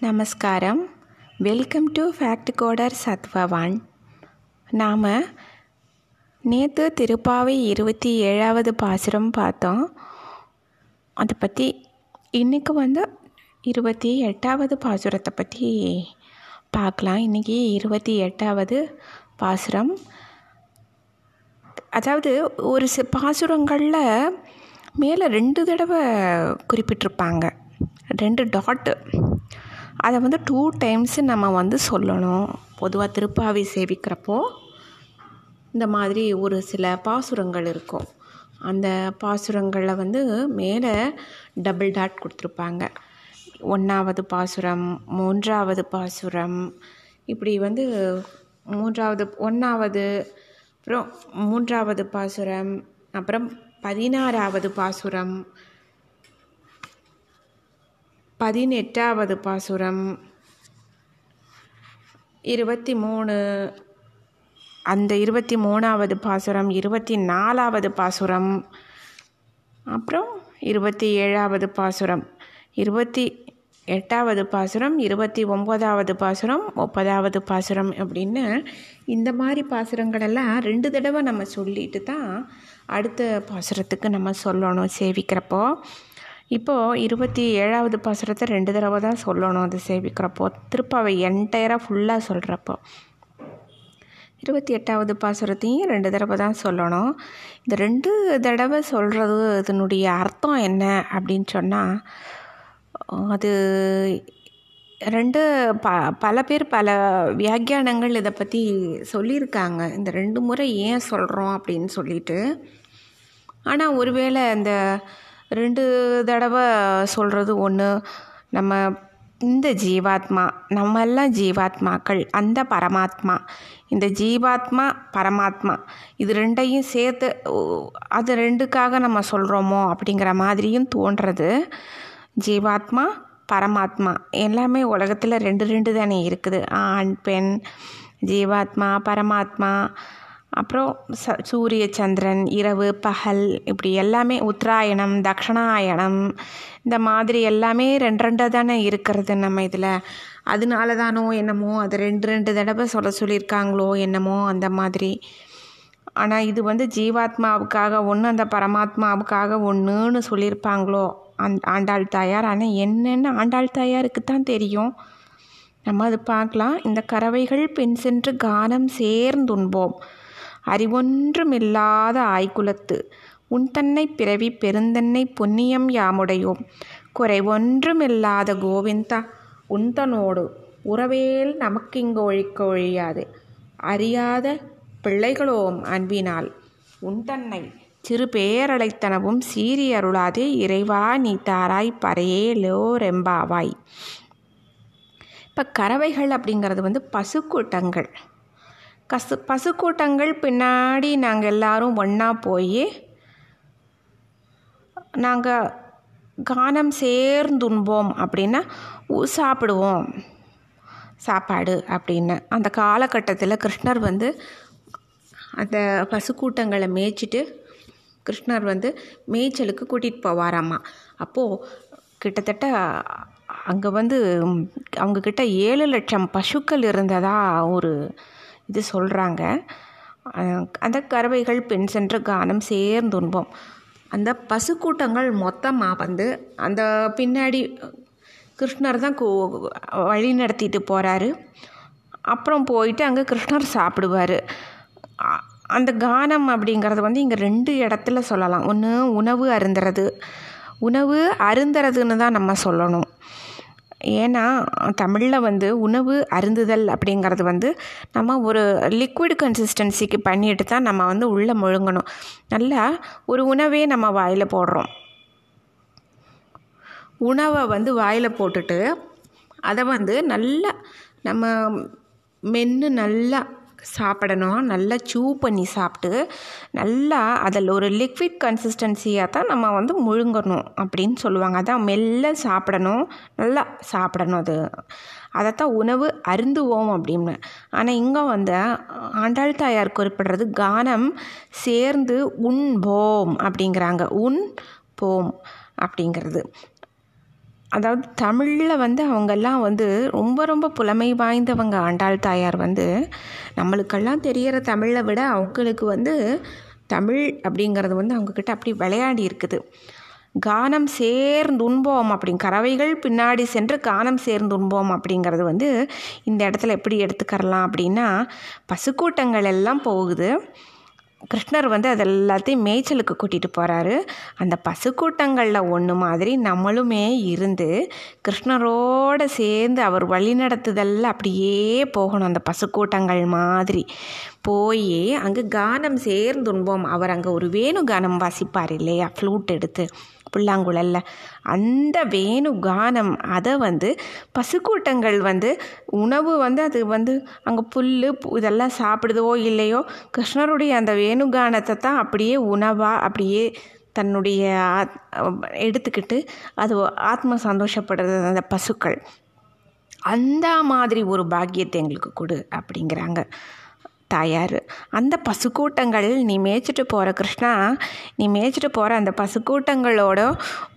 நமஸ்காரம். Welcome to fact coder Satvavan நாம் நேற்று திருப்பாவை இருபத்தி ஏழாவது பாசுரம் பார்த்தோம். அதை பற்றி இன்றைக்கி வந்து இருபத்தி எட்டாவது பாசுரத்தை பற்றி பார்க்கலாம். இன்றைக்கி இருபத்தி எட்டாவது பாசுரம். அதாவது ஒரு சி பாசுரங்களில் மேலே ரெண்டு தடவை குறிப்பிட்டிருப்பாங்க. ரெண்டு டாட்டு அதை வந்து டூ டைம்ஸ் நம்ம வந்து சொல்லணும். பொதுவாக திருப்பாவை சேவிக்கிறப்போ இந்த மாதிரி ஒரு சில பாசுரங்கள் இருக்கும். அந்த பாசுரங்களில் வந்து மேலே டபுள் டாட் கொடுத்துருப்பாங்க. ஒன்றாவது பாசுரம் மூன்றாவது பாசுரம் இப்படி வந்து மூன்றாவது ஒன்றாவது அப்புறம் மூன்றாவது பாசுரம் அப்புறம் பதினாறாவது பாசுரம் பதினெட்டாவது பாசுரம். இருபத்தி மூணு அந்த இருபத்தி மூணாவது பாசுரம் இருபத்தி நாலாவது பாசுரம். அப்புறம் இருபத்தி ஏழாவது பாசுரம் இருபத்தி எட்டாவது பாசுரம் இருபத்தி ஒம்போதாவது பாசுரம் முப்பதாவது பாசுரம் அப்படின்னு இந்த மாதிரி பாசுரங்களெல்லாம் ரெண்டு தடவை நம்ம சொல்லிட்டு தான் அடுத்த பாசுரத்துக்கு நம்ம சொல்லணும் சேவிக்கிறப்போ. இப்போது இருபத்தி ஏழாவது பாசுரத்தை ரெண்டு தடவை தான் சொல்லணும் அது சேவிக்கிறப்போ. திருப்பாவை என்டையராக ஃபுல்லாக சொல்கிறப்போ இருபத்தி எட்டாவது பாசுரத்தையும் ரெண்டு தடவை தான் சொல்லணும். இந்த ரெண்டு தடவை சொல்கிறது இதனுடைய அர்த்தம் என்ன அப்படின்னு சொன்னால் அது ரெண்டு ப பல பேர் பல வியாக்கியானங்கள் இதை பற்றி சொல்லியிருக்காங்க. இந்த ரெண்டு முறை ஏன் சொல்கிறோம் அப்படின்னு சொல்லிட்டு. ஆனால் ஒருவேளை இந்த ரெண்டு தடவை சொல்கிறது ஒன்று நம்ம இந்த ஜீவாத்மா நம்ம எல்லாம் ஜீவாத்மாக்கள் அந்த பரமாத்மா. இந்த ஜீவாத்மா பரமாத்மா. இது ரெண்டையும் சேர்த்து அது ரெண்டுக்காக நம்ம சொல்கிறோமோ அப்படிங்கிற மாதிரியும் தோன்றது. ஜீவாத்மா பரமாத்மா. எல்லாமே உலகத்தில் ரெண்டு ரெண்டு தானே இருக்குது. ஆண் பெண் ஜீவாத்மா பரமாத்மா. அப்புறம் ச சூரிய சந்திரன் இரவு பகல் இப்படி எல்லாமே உத்தராயணம் தக்ஷணாயணம் இந்த மாதிரி எல்லாமே ரெண்டு ரெண்டாக தானே இருக்கிறது நம்ம இதில். அதனால தானோ என்னமோ அது ரெண்டு ரெண்டு தடவை சொல்ல சொல்லியிருக்காங்களோ என்னமோ அந்த மாதிரி. ஆனால் இது வந்து ஜீவாத்மாவுக்காக ஒன்று அந்த பரமாத்மாவுக்காக ஒன்றுன்னு சொல்லியிருப்பாங்களோ? அந் ஆண்டாள் தாயார். ஆனால் என்னென்னு ஆண்டாள் தாயாருக்கு தான் தெரியும்? நம்ம அது பார்க்கலாம். இந்த கறவைகள் பெண் சென்று கானம் சேர்ந்துண்போம். அறிவொன்றுமில்லாத ஆய்குலத்து. உன் தன்னை பிறவி பெருந்தன்னை புண்ணியம் யாமுடையோம். குறைவொன்றுமில்லாத கோவிந்தா உந்தனோடு உறவேல் நமக்கிங்கு ஒழிக்க ஒழியாது. அறியாத பிள்ளைகளோம் அன்பினால். உன் தன்னை சிறு பேரழைத்தனவும் சீறி அருளாதே இறைவா நீ தாராய் பறையேலோ ரெம்பாவாய் இப்போ கறவைகள் அப்படிங்கிறது வந்து பசுக்கூட்டங்கள். கசு பசுக்கூட்டங்கள் பின்னாடி நாங்கள் எல்லாரும் ஒன்றா போய் நாங்கள் கானம் சேர்ந்துண்போம் அப்படின்னா சாப்பிடுவோம். சாப்பாடு அப்படின்னு. அந்த காலகட்டத்தில் கிருஷ்ணர் வந்து அந்த பசுக்கூட்டங்களை மேய்ச்சிட்டு கிருஷ்ணர் வந்து மேய்ச்சலுக்கு கூட்டிகிட்டு போவாராம்மா அப்போது கிட்டத்தட்ட அங்கே வந்து அவங்கக்கிட்ட ஏழு லட்சம் பசுக்கள் இருந்ததாக ஒரு இது சொல்கிறாங்க அந்த கறவைகள் பெண் சென்ற கானம் சேர்ந்துண்போம் அந்த பசுக்கூட்டங்கள் மொத்தமாக வந்து அந்த பின்னாடி கிருஷ்ணர் தான் வழி நடத்திட்டு போகிறாரு அப்புறம் போயிட்டு அங்கே கிருஷ்ணர் சாப்பிடுவார். அந்த கானம் அப்படிங்கிறது வந்து இங்கே ரெண்டு இடத்துல சொல்லலாம். ஒன்று உணவு அருந்துறது. உணவு அருந்துறதுன்னு தான் நம்ம சொல்லணும். ஏன்னா தமிழில் வந்து உணவு அருந்துதல் அப்படிங்கிறது வந்து நம்ம ஒரு லிக்விட் கன்சிஸ்டன்சிக்கு பண்ணிட்டு தான் நம்ம வந்து உள்ளே முழுங்கணும். நல்லா ஒரு உணவே நம்ம வாயில் போடுறோம். உணவை வந்து வாயில் போட்டுட்டு அதை வந்து நல்லா நம்ம மென்று நல்லா சாப்பிடணும். நல்லா சூ பண்ணி சாப்பிட்டு நல்லா அதில் ஒரு லிக்விட் கன்சிஸ்டன்சியாக தான் நம்ம வந்து முழுங்கணும் அப்படின்னு சொல்லுவாங்க. அதான் மெல்ல சாப்பிடணும். நல்லா சாப்பிடணும் அது. அதைத்தான் உணவு அருந்துவோம் அப்படின்னு. ஆனால் இங்கே வந்து ஆண்டாள் தாயார் குறிப்பிடுறது கானம் சேர்ந்து உண்போம் அப்படிங்கிறாங்க. உண் போம் அப்படிங்கிறது. அதாவது தமிழில் வந்து அவங்கெல்லாம் வந்து ரொம்ப ரொம்ப புலமை வாய்ந்தவங்க ஆண்டாள் தாயார் வந்து நம்மளுக்கெல்லாம் தெரிகிற தமிழை விட அவங்களுக்கு வந்து தமிழ் அப்படிங்கிறது வந்து அவங்கக்கிட்ட அப்படி விளையாடி இருக்குது. கானம் சேர்ந்துண்போம் அப்படிங்க கறவைகள் பின்னாடி சென்று கானம் சேர்ந்துண்போம் அப்படிங்கிறது வந்து இந்த இடத்துல எப்படி எடுத்துக்கரலாம் அப்படின்னா பசுக்கூட்டங்கள் எல்லாம் போகுது. கிருஷ்ணர் வந்து அது எல்லாத்தையும் மேய்ச்சலுக்கு கூட்டிகிட்டு போகிறாரு அந்த பசுக்கூட்டங்களில் ஒன்று மாதிரி நம்மளுமே இருந்து கிருஷ்ணரோடு சேர்ந்து அவர் வழிநடத்துதல்ல அப்படியே போகணும் அந்த பசுக்கூட்டங்கள் மாதிரி. போய் அங்கே கானம் சேர்ந்துண்போம். அவர் அங்கே ஒரு வேணு கானம் வாசிப்பார் இல்லையா? ஃப்ளூட் எடுத்து. புல்லாங்குழல்ல அந்த வேணு கானம் அதை வந்து பசுக்கூட்டங்கள் வந்து உணவு வந்து அது வந்து அங்கே புல் இதெல்லாம் சாப்பிடுதோ இல்லையோ கிருஷ்ணருடைய அந்த வேணுகானத்தை தான் அப்படியே உணவாக அப்படியே தன்னுடைய ஆத் எடுத்துக்கிட்டு அது ஆத்ம சந்தோஷப்படுறது அந்த பசுக்கள். அந்த மாதிரி ஒரு பாக்கியத்தை எங்களுக்கு கொடு அப்படிங்கிறாங்க. தாயார். அந்த பசுக்கூட்டங்கள் நீ மேய்ச்சிட்டு போகிற கிருஷ்ணா நீ மேய்ச்சிட்டு போகிற அந்த பசுக்கூட்டங்களோட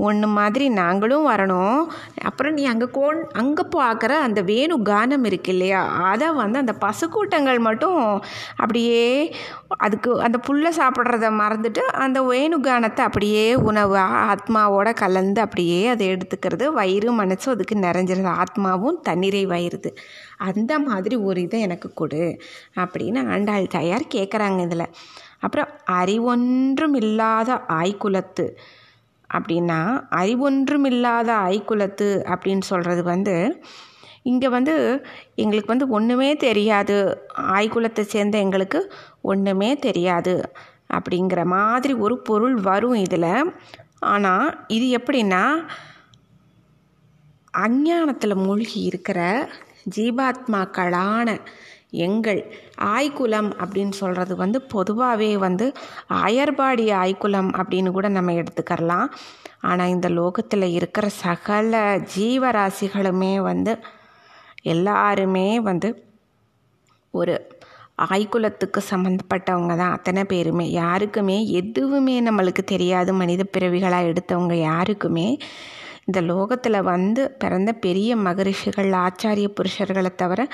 ஒன்று மாதிரி நாங்களும் வரணும். அப்புறம் நீ அங்கே கோ அங்கே பார்க்குற அந்த வேணு கானம் இருக்கு இல்லையா? அதை வந்து அந்த பசுக்கூட்டங்கள் மட்டும் அப்படியே அதுக்கு அந்த புல்லை சாப்பிட்றத மறந்துட்டு அந்த வேணு கானத்தை அப்படியே உணவாக ஆத்மாவோட கலந்து அப்படியே அதை எடுத்துக்கிறது. வயிறு மனசும் அதுக்கு நிறைஞ்சிருது. ஆத்மாவும் தண்ணீரை வயிறுது அந்த மாதிரி ஒரு இதை எனக்கு கொடு அப்படின்னு ஆண்டாள் தாயார் கேட்குறாங்க இதில். அப்புறம் அறிவொன்றும் இல்லாத ஆய்குலத்து அப்படின்னா அறிவொன்றும் இல்லாத ஆய்குலத்து அப்படின்னு சொல்கிறது வந்து இங்கே வந்து எங்களுக்கு வந்து ஒன்றுமே தெரியாது. ஆய்குலத்தை சேர்ந்த எங்களுக்கு ஒன்றுமே தெரியாது அப்படிங்கிற மாதிரி ஒரு பொருள் வரும் இதில். ஆனால் இது எப்படின்னா அஞ்ஞானத்தில் மூழ்கி இருக்கிற ஜீவாத்மாக்களான எங்கள் ஆய்குலம் அப்படின்னு சொல்கிறது வந்து பொதுவாகவே வந்து அயர்பாடி ஆய்குலம் அப்படின்னு கூட நம்ம எடுத்துக்கரலாம். ஆனால் இந்த லோகத்தில் இருக்கிற சகல ஜீவராசிகளுமே வந்து எல்லாருமே வந்து ஒரு ஆய்குலத்துக்கு சம்மந்தப்பட்டவங்க தான். அத்தனை பேருமே. யாருக்குமே எதுவுமே நம்மளுக்கு தெரியாது. மனித பிறவிகளாக எடுத்தவங்க யாருக்குமே. இந்த லோகத்தில் வந்து பிறந்த பெரிய மகரிஷிகள் ஆச்சாரிய புருஷர்களை தவிர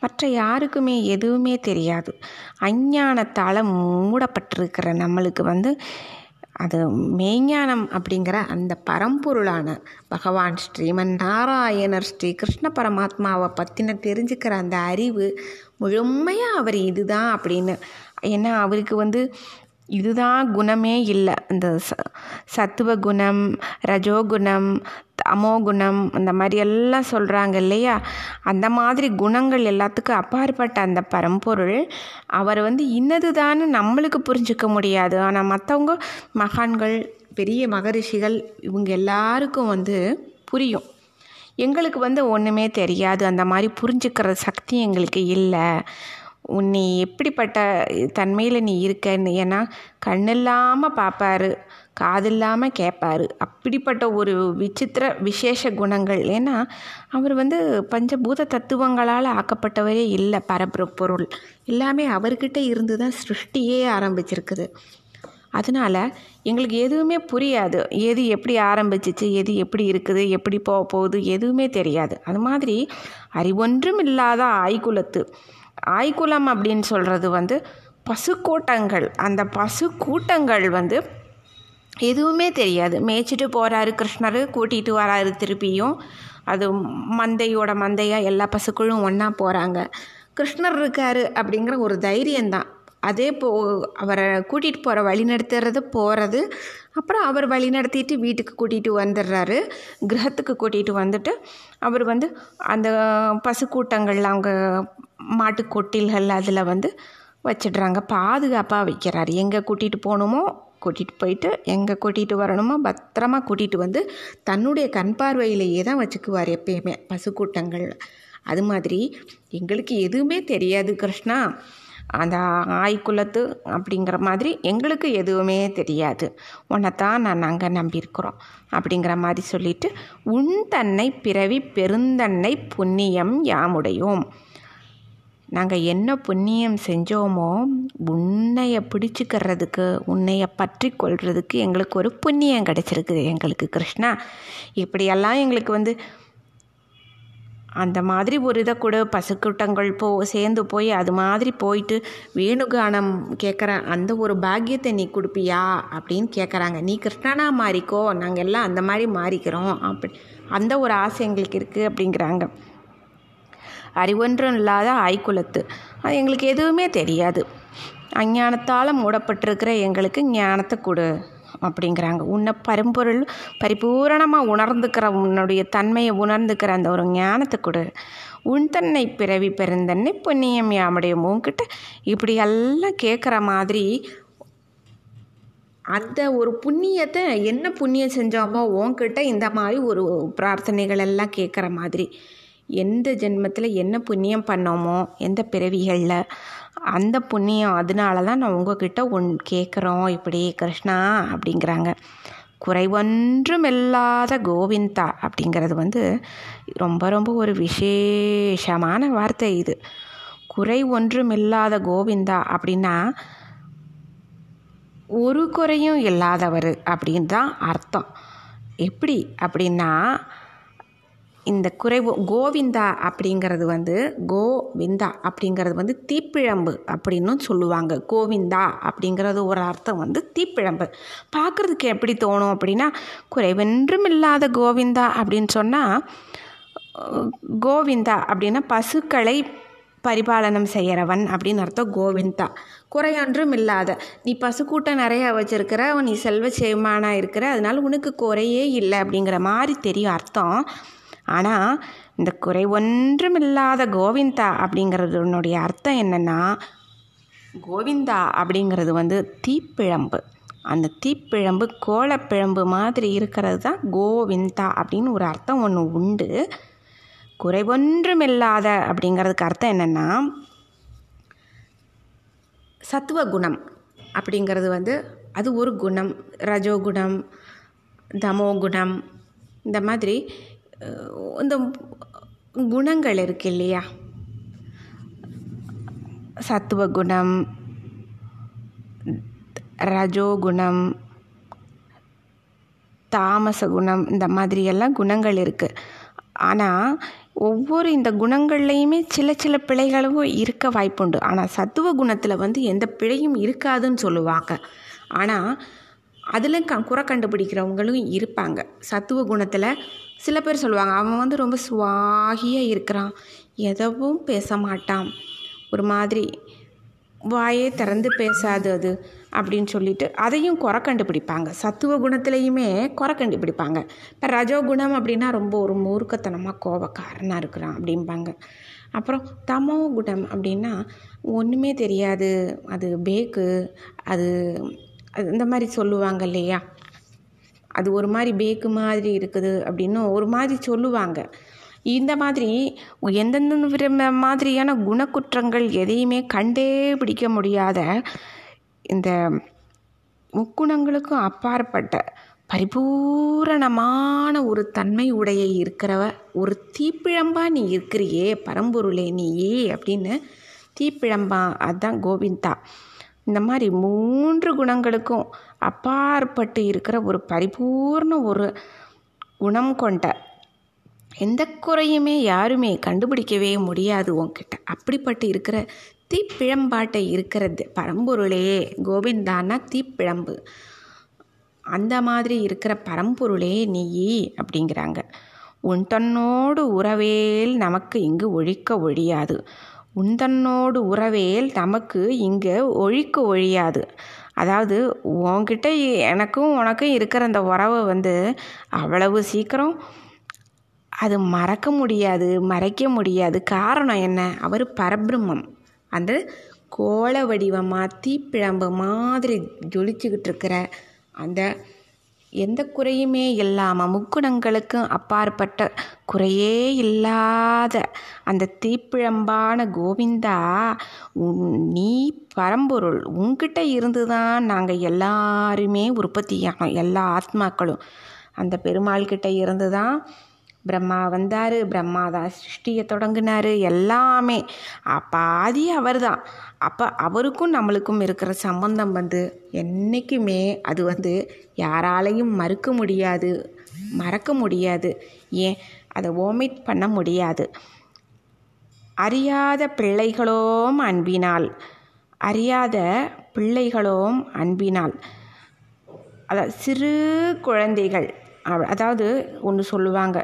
மற்ற யாருக்குமே எதுவுமே தெரியாது. அஞ்ஞானத்தால் மூடப்பட்டிருக்கிற நம்மளுக்கு வந்து அது மெய்ஞானம் அப்படிங்கிற அந்த பரம்பொருளான பகவான் ஸ்ரீமன் நாராயணர் ஸ்ரீ கிருஷ்ண பரமாத்மாவை பற்றின தெரிஞ்சுக்கிற அந்த அறிவு முழுமையாக அவர் இதுதான் அப்படின்னு. ஏன்னா அவருக்கு வந்து இதுதான் குணமே இல்லை. இந்த ச சத்துவ குணம் ரஜோகுணம் தமோ குணம் அந்த மாதிரி எல்லாம் சொல்கிறாங்க இல்லையா? அந்த மாதிரி குணங்கள் எல்லாத்துக்கும் அப்பாற்பட்ட அந்த பரம்பொருள் அவர் வந்து இன்னதுதான்னு நம்மளுக்கு புரிஞ்சிக்க முடியாது. ஆனால் மற்றவங்க மகான்கள் பெரிய மகரிஷிகள் இவங்க எல்லாருக்கும் வந்து புரியும். எங்களுக்கு வந்து ஒன்றுமே தெரியாது. அந்த மாதிரி புரிஞ்சுக்கிற சக்தி எங்களுக்கு இல்லை. உன்னை எப்படிப்பட்ட தன்மையில் நீ இருக்கன்னு ஏன்னா கண்ணில்லாமல் பார்ப்பாரு காதில்லாமல் கேட்பாரு அப்படிப்பட்ட ஒரு விசித்திர விசேஷ குணங்கள். ஏன்னா அவர் வந்து பஞ்சபூத தத்துவங்களால் ஆக்கப்பட்டவரே இல்லை பரபொருள் எல்லாமே அவர்கிட்ட இருந்து தான் சிருஷ்டியே ஆரம்பிச்சிருக்குது. அதனால் எங்களுக்கு எதுவுமே புரியாது. எது எப்படி ஆரம்பிச்சிச்சு எது எப்படி இருக்குது எப்படி போக போகுது எதுவுமே தெரியாது. அது மாதிரி அறிவொன்றும் இல்லாத ஆய்குலத்து. ஆய்குலம் அப்படின்னு சொல்கிறது வந்து பசுக்கூட்டங்கள். அந்த பசு கூட்டங்கள் வந்து எதுவுமே தெரியாது. மேய்ச்சிட்டு போகிறாரு கிருஷ்ணர் கூட்டிகிட்டு வராரு திருப்பியும். அது மந்தையோட மந்தையாக எல்லா பசுக்களும் ஒன்றா போகிறாங்க கிருஷ்ணர் இருக்கார் அப்படிங்கிற ஒரு தைரியம்தான். அதே போ அவரை கூட்டிகிட்டு போகிற வழி நடத்துறது போகிறது அப்புறம் அவர் வழி நடத்திட்டு வீட்டுக்கு கூட்டிகிட்டு வந்துடுறாரு. கிரகத்துக்கு கூட்டிகிட்டு வந்துட்டு அவர் வந்து அந்த பசுக்கூட்டங்கள் அவங்க மாட்டு கொட்டில்கள் அதில் வந்து வச்சிடுறாங்க. பாதுகாப்பாக வைக்கிறாரு. எங்கே கூட்டிகிட்டு போகணுமோ கூட்டிகிட்டு போயிட்டு எங்கே கூட்டிகிட்டு வரணுமோ பத்திரமா கூட்டிகிட்டு வந்து தன்னுடைய கண் பார்வையிலேயே தான் வச்சுக்குவார் எப்பயுமே பசுக்கூட்டங்கள் அது மாதிரி எங்களுக்கு எதுவுமே தெரியாது கிருஷ்ணா. அந்த ஆய்குலத்து அப்படிங்கிற மாதிரி எங்களுக்கு எதுவுமே தெரியாது. உன்னைத்தான் நான் நாங்கள் நம்பியிருக்கிறோம். அப்படிங்கிற மாதிரி சொல்லிட்டு உன் தன்னை பிறவி பெருந்தன்னை புண்ணியம் யாமுடையோம். நாங்கள் என்ன புண்ணியம் செஞ்சோமோ உன்னைய பிடிச்சிக்கிறதுக்கு உன்னைய பற்றி கொள்கிறதுக்கு எங்களுக்கு ஒரு புண்ணியம் கிடச்சிருக்குது எங்களுக்கு கிருஷ்ணா. இப்படியெல்லாம் எங்களுக்கு வந்து அந்த மாதிரி ஒரு இதை கூட பசுக்கூட்டங்கள் போ சேர்ந்து போய் அது மாதிரி போயிட்டு வேணுகானம் கேட்குற அந்த ஒரு பாக்கியத்தை நீ கொடுப்பியா? அப்படின்னு கேட்குறாங்க நீ கிருஷ்ணனா மாறிக்கோ நாங்கள் எல்லாம் அந்த மாதிரி மாறிக்கிறோம். அப்படி அந்த ஒரு ஆசை எங்களுக்கு இருக்குது அப்படிங்கிறாங்க. அறிவொன்றும் இல்லாத ஆய்குலத்து. அது எங்களுக்கு எதுவுமே தெரியாது. அஞ்ஞானத்தால் மூடப்பட்டிருக்கிற எங்களுக்கு ஞானத்தை கொடு. அப்படிங்கிறாங்க. உன்னை பரம்பொருள் பரிபூரணமாக உணர்ந்துக்கிற உன்னுடைய தன்மையை உணர்ந்துக்கிற அந்த ஒரு ஞானத்தை கொடு. உன் தன்னை பிறவி பெருந்தன்னை புண்ணியம் யாமுடைய உன்கிட்ட இப்படி எல்லாம் கேட்குற மாதிரி அந்த ஒரு புண்ணியத்தை என்ன புண்ணியம் செஞ்சோமோ உன்கிட்ட இந்த மாதிரி ஒரு பிரார்த்தனைகள் எல்லாம் கேட்குற மாதிரி. எந்த ஜென்மத்தில் என்ன புண்ணியம் பண்ணோமோ எந்த பிறவிகளில் அந்த புண்ணியம் அதனால தான் நான் உங்ககிட்ட ஒன் கேட்குறோம் இப்படி கிருஷ்ணா அப்படிங்கிறாங்க. குறைவொன்றுமில்லாத கோவிந்தா அப்படிங்கிறது வந்து ரொம்ப ரொம்ப ஒரு விசேஷமான வார்த்தை இது. குறை ஒன்றுமில்லாத கோவிந்தா அப்படின்னா ஒரு குறையும் இல்லாதவர் அப்படின்னு தான் அர்த்தம். எப்படி அப்படின்னா இந்த குறைவு கோவிந்தா அப்படிங்கிறது வந்து கோவிந்தா அப்படிங்கிறது வந்து தீப்பிழம்பு அப்படின்னு சொல்லுவாங்க. கோவிந்தா அப்படிங்கிறது ஒரு அர்த்தம் வந்து தீப்பிழம்பு. பார்க்குறதுக்கு எப்படி தோணும் அப்படின்னா குறைவென்றும் இல்லாத கோவிந்தா அப்படின்னு சொன்னால் கோவிந்தா அப்படின்னா பசுக்களை பரிபாலனம் செய்கிறவன் அப்படின்னு அர்த்தம் கோவிந்தா. குறையொன்றும் இல்லாத நீ பசுக்கூட்டம் நிறையா வச்சுருக்கிற நீ செல்வ செய்மானா இருக்கிற அதனால உனக்கு குறையே இல்லை அப்படிங்கிற மாதிரி தெரியும் அர்த்தம். ஆனால் இந்த குறை ஒன்றுமில்லாத கோவிந்தா அப்படிங்கிறதுனுடைய அர்த்தம் என்னென்னா கோவிந்தா அப்படிங்கிறது வந்து தீப்பிழம்பு. அந்த தீப்பிழம்பு கோலப்பிழம்பு மாதிரி இருக்கிறது தான் கோவிந்தா அப்படின்னு ஒரு அர்த்தம் ஒன்று உண்டு. குறைவொன்றுமில்லாத அப்படிங்கிறதுக்கு அர்த்தம் என்னென்னா சத்துவ குணம் அப்படிங்கிறது வந்து அது ஒரு குணம் ரஜோகுணம் தமோகுணம் இந்த மாதிரி இந்த குணங்கள் இருக்கு இல்லையா? சத்துவ குணம் ரஜோகுணம் தாமச குணம் இந்த மாதிரியெல்லாம் குணங்கள் இருக்குது ஆனால் ஒவ்வொரு இந்த குணங்கள்லையுமே சில சில பிழைகளும் இருக்க வாய்ப்புண்டு. ஆனால் சத்துவ குணத்தில் வந்து எந்த பிழையும் இருக்காதுன்னு சொல்லுவாங்க. ஆனால் அதில் க குறை கண்டுபிடிக்கிறவங்களும் இருப்பாங்க. சத்துவ குணத்தில் சில பேர் சொல்லுவாங்க அவன் வந்து ரொம்ப சுவாகியாக இருக்கிறான். எதவும் பேச மாட்டான். ஒரு மாதிரி வாயே திறந்து பேசாது அது அப்படின்னு சொல்லிட்டு அதையும் குறை கண்டுபிடிப்பாங்க. சத்துவ குணத்துலேயுமே குறை கண்டுபிடிப்பாங்க. இப்போ ரஜோகுணம் அப்படின்னா ரொம்ப ஒரு மூர்க்கத்தனமாக கோபக்காரனாக இருக்கிறான் அப்படிம்பாங்க. அப்புறம் தமோ குணம் அப்படின்னா ஒன்றுமே தெரியாது. அது பேக்கு அது அது இந்த மாதிரி சொல்லுவாங்க இல்லையா? அது ஒரு மாதிரி பேக்கு மாதிரி இருக்குது அப்படின்னு ஒரு மாதிரி சொல்லுவாங்க. இந்த மாதிரி எந்தெந்த மாதிரியான குணக்குற்றங்கள் எதையுமே கண்டே பிடிக்க முடியாத இந்த முக்குணங்களுக்கும் அப்பாற்பட்ட பரிபூரணமான ஒரு தன்மை உடைய இருக்கிறவ ஒரு தீப்பிழம்பா நீ இருக்கிறியே பரம்பொருளே நீயே அப்படின்னு தீப்பிழம்பா அதுதான் கோவிந்தா. இந்த மாதிரி மூன்று குணங்களுக்கும் அப்பாற்பட்டு இருக்கிற ஒரு பரிபூர்ண ஒரு குணம் கொண்ட எந்த குறையுமே யாருமே கண்டுபிடிக்கவே முடியாது உன்கிட்ட. அப்படிப்பட்டு இருக்கிற தீப்பிழம்பாட்டை இருக்கிறது பரம்பொருளே கோவிந்தானா தீப்பிழம்பு. அந்த மாதிரி இருக்கிற பரம்பொருளே நீ அப்படிங்கிறாங்க. உன் தன்னோடு உறவேல் நமக்கு இங்கு ஒழிக்க ஒழியாது. உந்தன்னோடு உறவேல் நமக்கு இங்கே ஒழிக்க ஒழியாது. அதாவது உன்கிட்ட எனக்கும் உனக்கும் இருக்கிற அந்த உறவை வந்து அவ்வளவு சீக்கிரம் அது மறக்க முடியாது மறைக்க முடியாது. காரணம் என்ன? அவர் பரபிரம்மம். அந்த கோல வடிவமாக தீப்பிழம்பு மாதிரி ஜொலிச்சுக்கிட்டு இருக்கிற அந்த எந்த குறையுமே இல்லாமல் முக்குணங்களுக்கும் அப்பாற்பட்ட குறையே இல்லாத அந்த தீப்பிழம்பான கோவிந்தா நீ பரம்பொருள். உங்ககிட்ட இருந்து தான் நாங்கள் எல்லாருமே உற்பத்தியானோம் எல்லா ஆத்மாக்களும். அந்த பெருமாள்கிட்ட இருந்து தான் பிரம்மா வந்தார் பிரம்மா தான் சிருஷ்டியை தொடங்கினார் எல்லாமே. பாதி அவர் தான் அப்போ அவருக்கும் நம்மளுக்கும் இருக்கிற சம்பந்தம் வந்து என்றைக்குமே அது வந்து யாராலையும் மறுக்க முடியாது மறக்க முடியாது. ஏன்? அதை ஓமிட் பண்ண முடியாது. அறியாத பிள்ளைகளோம் அன்பினால். அறியாத பிள்ளைகளோம் அன்பினால். அதாவது சிறு குழந்தைகள் அதாவது ஒன்று சொல்லுவாங்க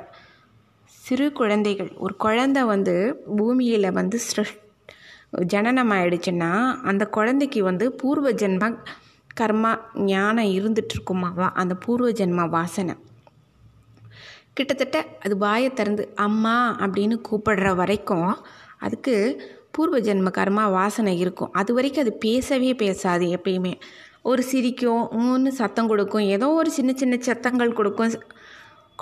சிறு குழந்தைகள் ஒரு குழந்தை வந்து பூமியில் வந்து சிருஷ் ஜனனம் ஆயிடுச்சுன்னா அந்த குழந்தைக்கு வந்து பூர்வ ஜென்ம கர்மா ஞானம் இருந்துட்டுருக்குமாவா? அந்த பூர்வ ஜென்ம வாசனை. கிட்டத்தட்ட அது வாயை திறந்து அம்மா அப்படின்னு கூப்பிடுற வரைக்கும் அதுக்கு பூர்வ ஜென்ம கர்மா வாசனை இருக்கும். அது வரைக்கும் அது பேசவே பேசாது எப்பயுமே. ஒரு சிரிக்கும் ஊன்னு சத்தம் கொடுக்கும் ஏதோ ஒரு சின்ன சின்ன சத்தங்கள் கொடுக்கும்.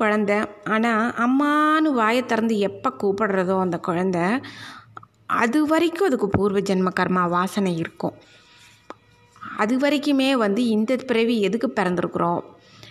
குழந்த. ஆனால் அம்மானு வாயை திறந்து எப்போ கூப்பிடுறதோ அந்த குழந்த அது வரைக்கும் அதுக்கு பூர்வ ஜென்ம கர்மா வாசனை இருக்கும். அது வரைக்குமே வந்து இந்த பிறவி எதுக்கு பிறந்திருக்குறோம்?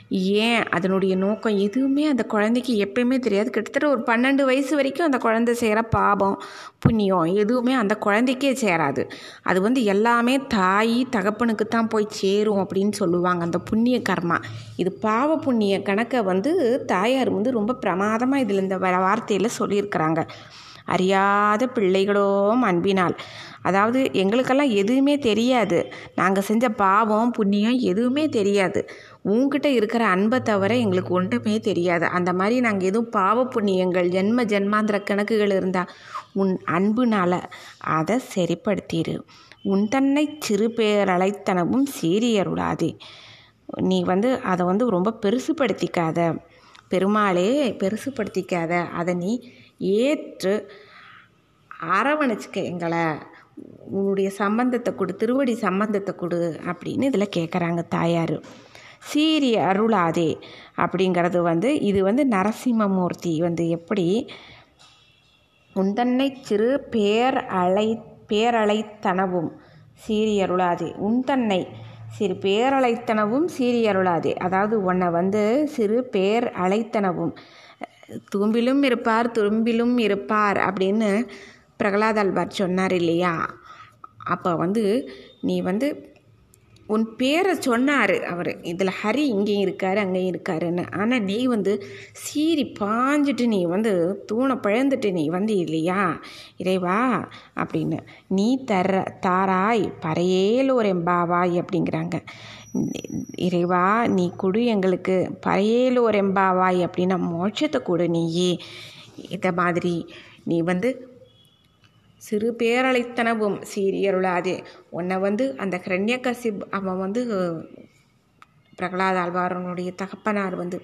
ஏன் அதனுடைய நோக்கம் எதுவுமே அந்த குழந்தைக்கு எப்பயுமே தெரியாது. கிட்டத்தட்ட ஒரு பன்னெண்டு வயசு வரைக்கும் அந்த குழந்தை செய்கிற பாபம் புண்ணியம் எதுவுமே அந்த குழந்தைக்கே சேராது. அது வந்து எல்லாமே தாய் தகப்பனுக்கு தான் போய் சேரும் அப்படின்னு சொல்லுவாங்க அந்த புண்ணிய கர்மா. இது பாவ புண்ணிய கணக்கை வந்து தாயார் வந்து ரொம்ப பிரமாதமாக இதில் இந்த வார்த்தையில் சொல்லியிருக்கிறாங்க. அறியாத பிள்ளைகளோ அன்பினால். அதாவது எங்களுக்கெல்லாம் எதுவுமே தெரியாது. நாங்கள் செஞ்ச பாவம் புண்ணியம் எதுவுமே தெரியாது. உங்ககிட்ட இருக்கிற அன்பை தவிர எங்களுக்கு ஒன்றுமே தெரியாது. அந்த மாதிரி நாங்கள் எதுவும் பாவ புண்ணியங்கள் ஜென்ம ஜென்மாந்திர கணக்குகள் இருந்தால் உன் அன்புனால் அதை சரிப்படுத்திடு உன் தன்னை சிறு பேரழைத்தனவும் சீரியருளாதே நீ வந்து அதை வந்து ரொம்ப பெருசுப்படுத்திக்காத. பெருமாளே பெருசுப்படுத்திக்காத. அதை நீ ஏற்று அரவணைச்சிக்க எங்களை. உன்னுடைய சம்பந்தத்தை கொடு திருவடி சம்பந்தத்தை கொடு அப்படின்னு இதில் கேட்குறாங்க தாயார். சீரி அருளாதே அப்படிங்கிறது வந்து இது வந்து நரசிம்மமூர்த்தி வந்து எப்படி உந்தன்னை சிறு பேர் அலை பேரழைத்தனவும் சீரியருளாதே உன்தன்னை சிறு பேரழைத்தனவும் சீரியருளாதே அதாவது உன்னை வந்து சிறு பேர் அழைத்தனவும். தும்பிலும் இருப்பார் தும்பிலும் இருப்பார் அப்படின்னு பிரகலாதால்பார் சொன்னார் இல்லையா? அப்போ வந்து நீ வந்து உன் பேரை சொன்னார் அவர். இதில் ஹரி இங்கேயும் இருக்கார் அங்கேயும் இருக்காருன்னு. ஆனால் நீ வந்து சீறி பாஞ்சிட்டு நீ வந்து தூணை பழந்துட்டு நீ வந்து இல்லையா? இறைவா அப்படின்னு. நீ தர தாராய் பறையேலோர் எம்பாவாய் அப்படிங்கிறாங்க. இறைவா நீ கொடு எங்களுக்கு பறையேலோர் எம்பாவாய் அப்படின்னா மோட்சத்தை கொடு நீயே. இதை மாதிரி நீ வந்து சிறு பேரழைத்தனவும் சீரியருளாதே. உன்னை வந்து அந்த ஹிரண்யகசிப் அவன் வந்து பிரகலாத ஆழ்வாரனுடைய தகப்பனார் வந்து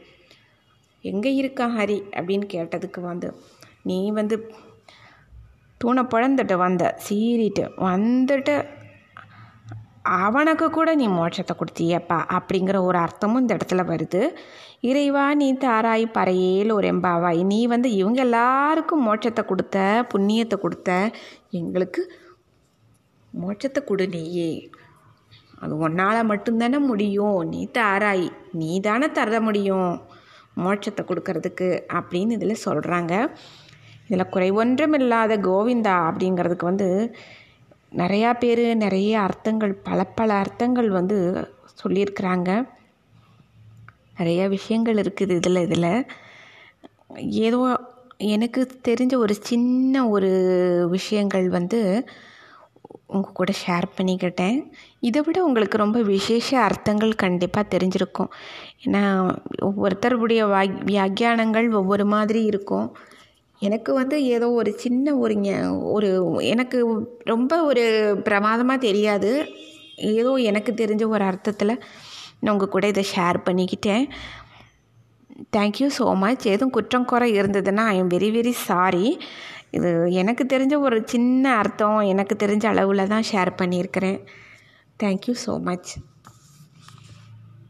எங்கே இருக்கான் ஹரி? அப்படின்னு கேட்டதுக்கு வந்து நீ வந்து தூணை பிழந்துட்டு வந்த சீறிட்டு வந்துட்டு அவனுக்கு கூட நீ மோட்சத்தை கொடுத்தியப்பா அப்படிங்கிற ஒரு அர்த்தமும் இந்த இடத்துல வருது. இறைவா நீ தாராய் பறையேல் ஒரு எம்பாவாய் நீ வந்து இவங்க எல்லாருக்கும் மோட்சத்தை கொடுத்த புண்ணியத்தை கொடுத்த எங்களுக்கு மோட்சத்தை கொடு நீயே. அது உன்னால் மட்டும்தானே முடியும். நீ தாராய் நீ தானே தர முடியும் மோட்சத்தை கொடுக்கறதுக்கு அப்படின்னு இதில் சொல்கிறாங்க இதில் குறைவொன்றும் இல்லாத கோவிந்தா அப்படிங்கிறதுக்கு வந்து நிறையா பேர் நிறைய அர்த்தங்கள் பல பல அர்த்தங்கள் வந்து சொல்லியிருக்கிறாங்க. நிறைய விஷயங்கள் இருக்குது இதில் இதில். ஏதோ எனக்கு தெரிஞ்ச ஒரு சின்ன ஒரு விஷயங்கள் வந்து உங்கள் கூட ஷேர் பண்ணிக்கிட்டேன் இதை விட உங்களுக்கு ரொம்ப விசேஷ அர்த்தங்கள் கண்டிப்பாக தெரிஞ்சிருக்கும். ஏன்னா ஒவ்வொருத்தருடைய வாக் வியாக்கியானங்கள் ஒவ்வொரு மாதிரி இருக்கும். எனக்கு வந்து ஏதோ ஒரு சின்ன ஒரு ஒரு எனக்கு ரொம்ப ஒரு பிரமாதமாக தெரியாது. ஏதோ எனக்கு தெரிஞ்ச ஒரு அர்த்தத்தில் நான் உங்கள் கூட இதை ஷேர் பண்ணிக்கிட்டேன். தேங்க்யூ ஸோ மச் எதுவும் குற்றம் குறை இருந்ததுன்னா I am very very sorry இது எனக்கு தெரிஞ்ச ஒரு சின்ன அர்த்தம் எனக்கு தெரிஞ்ச அளவில் தான் ஷேர் பண்ணியிருக்கிறேன். Thank you so much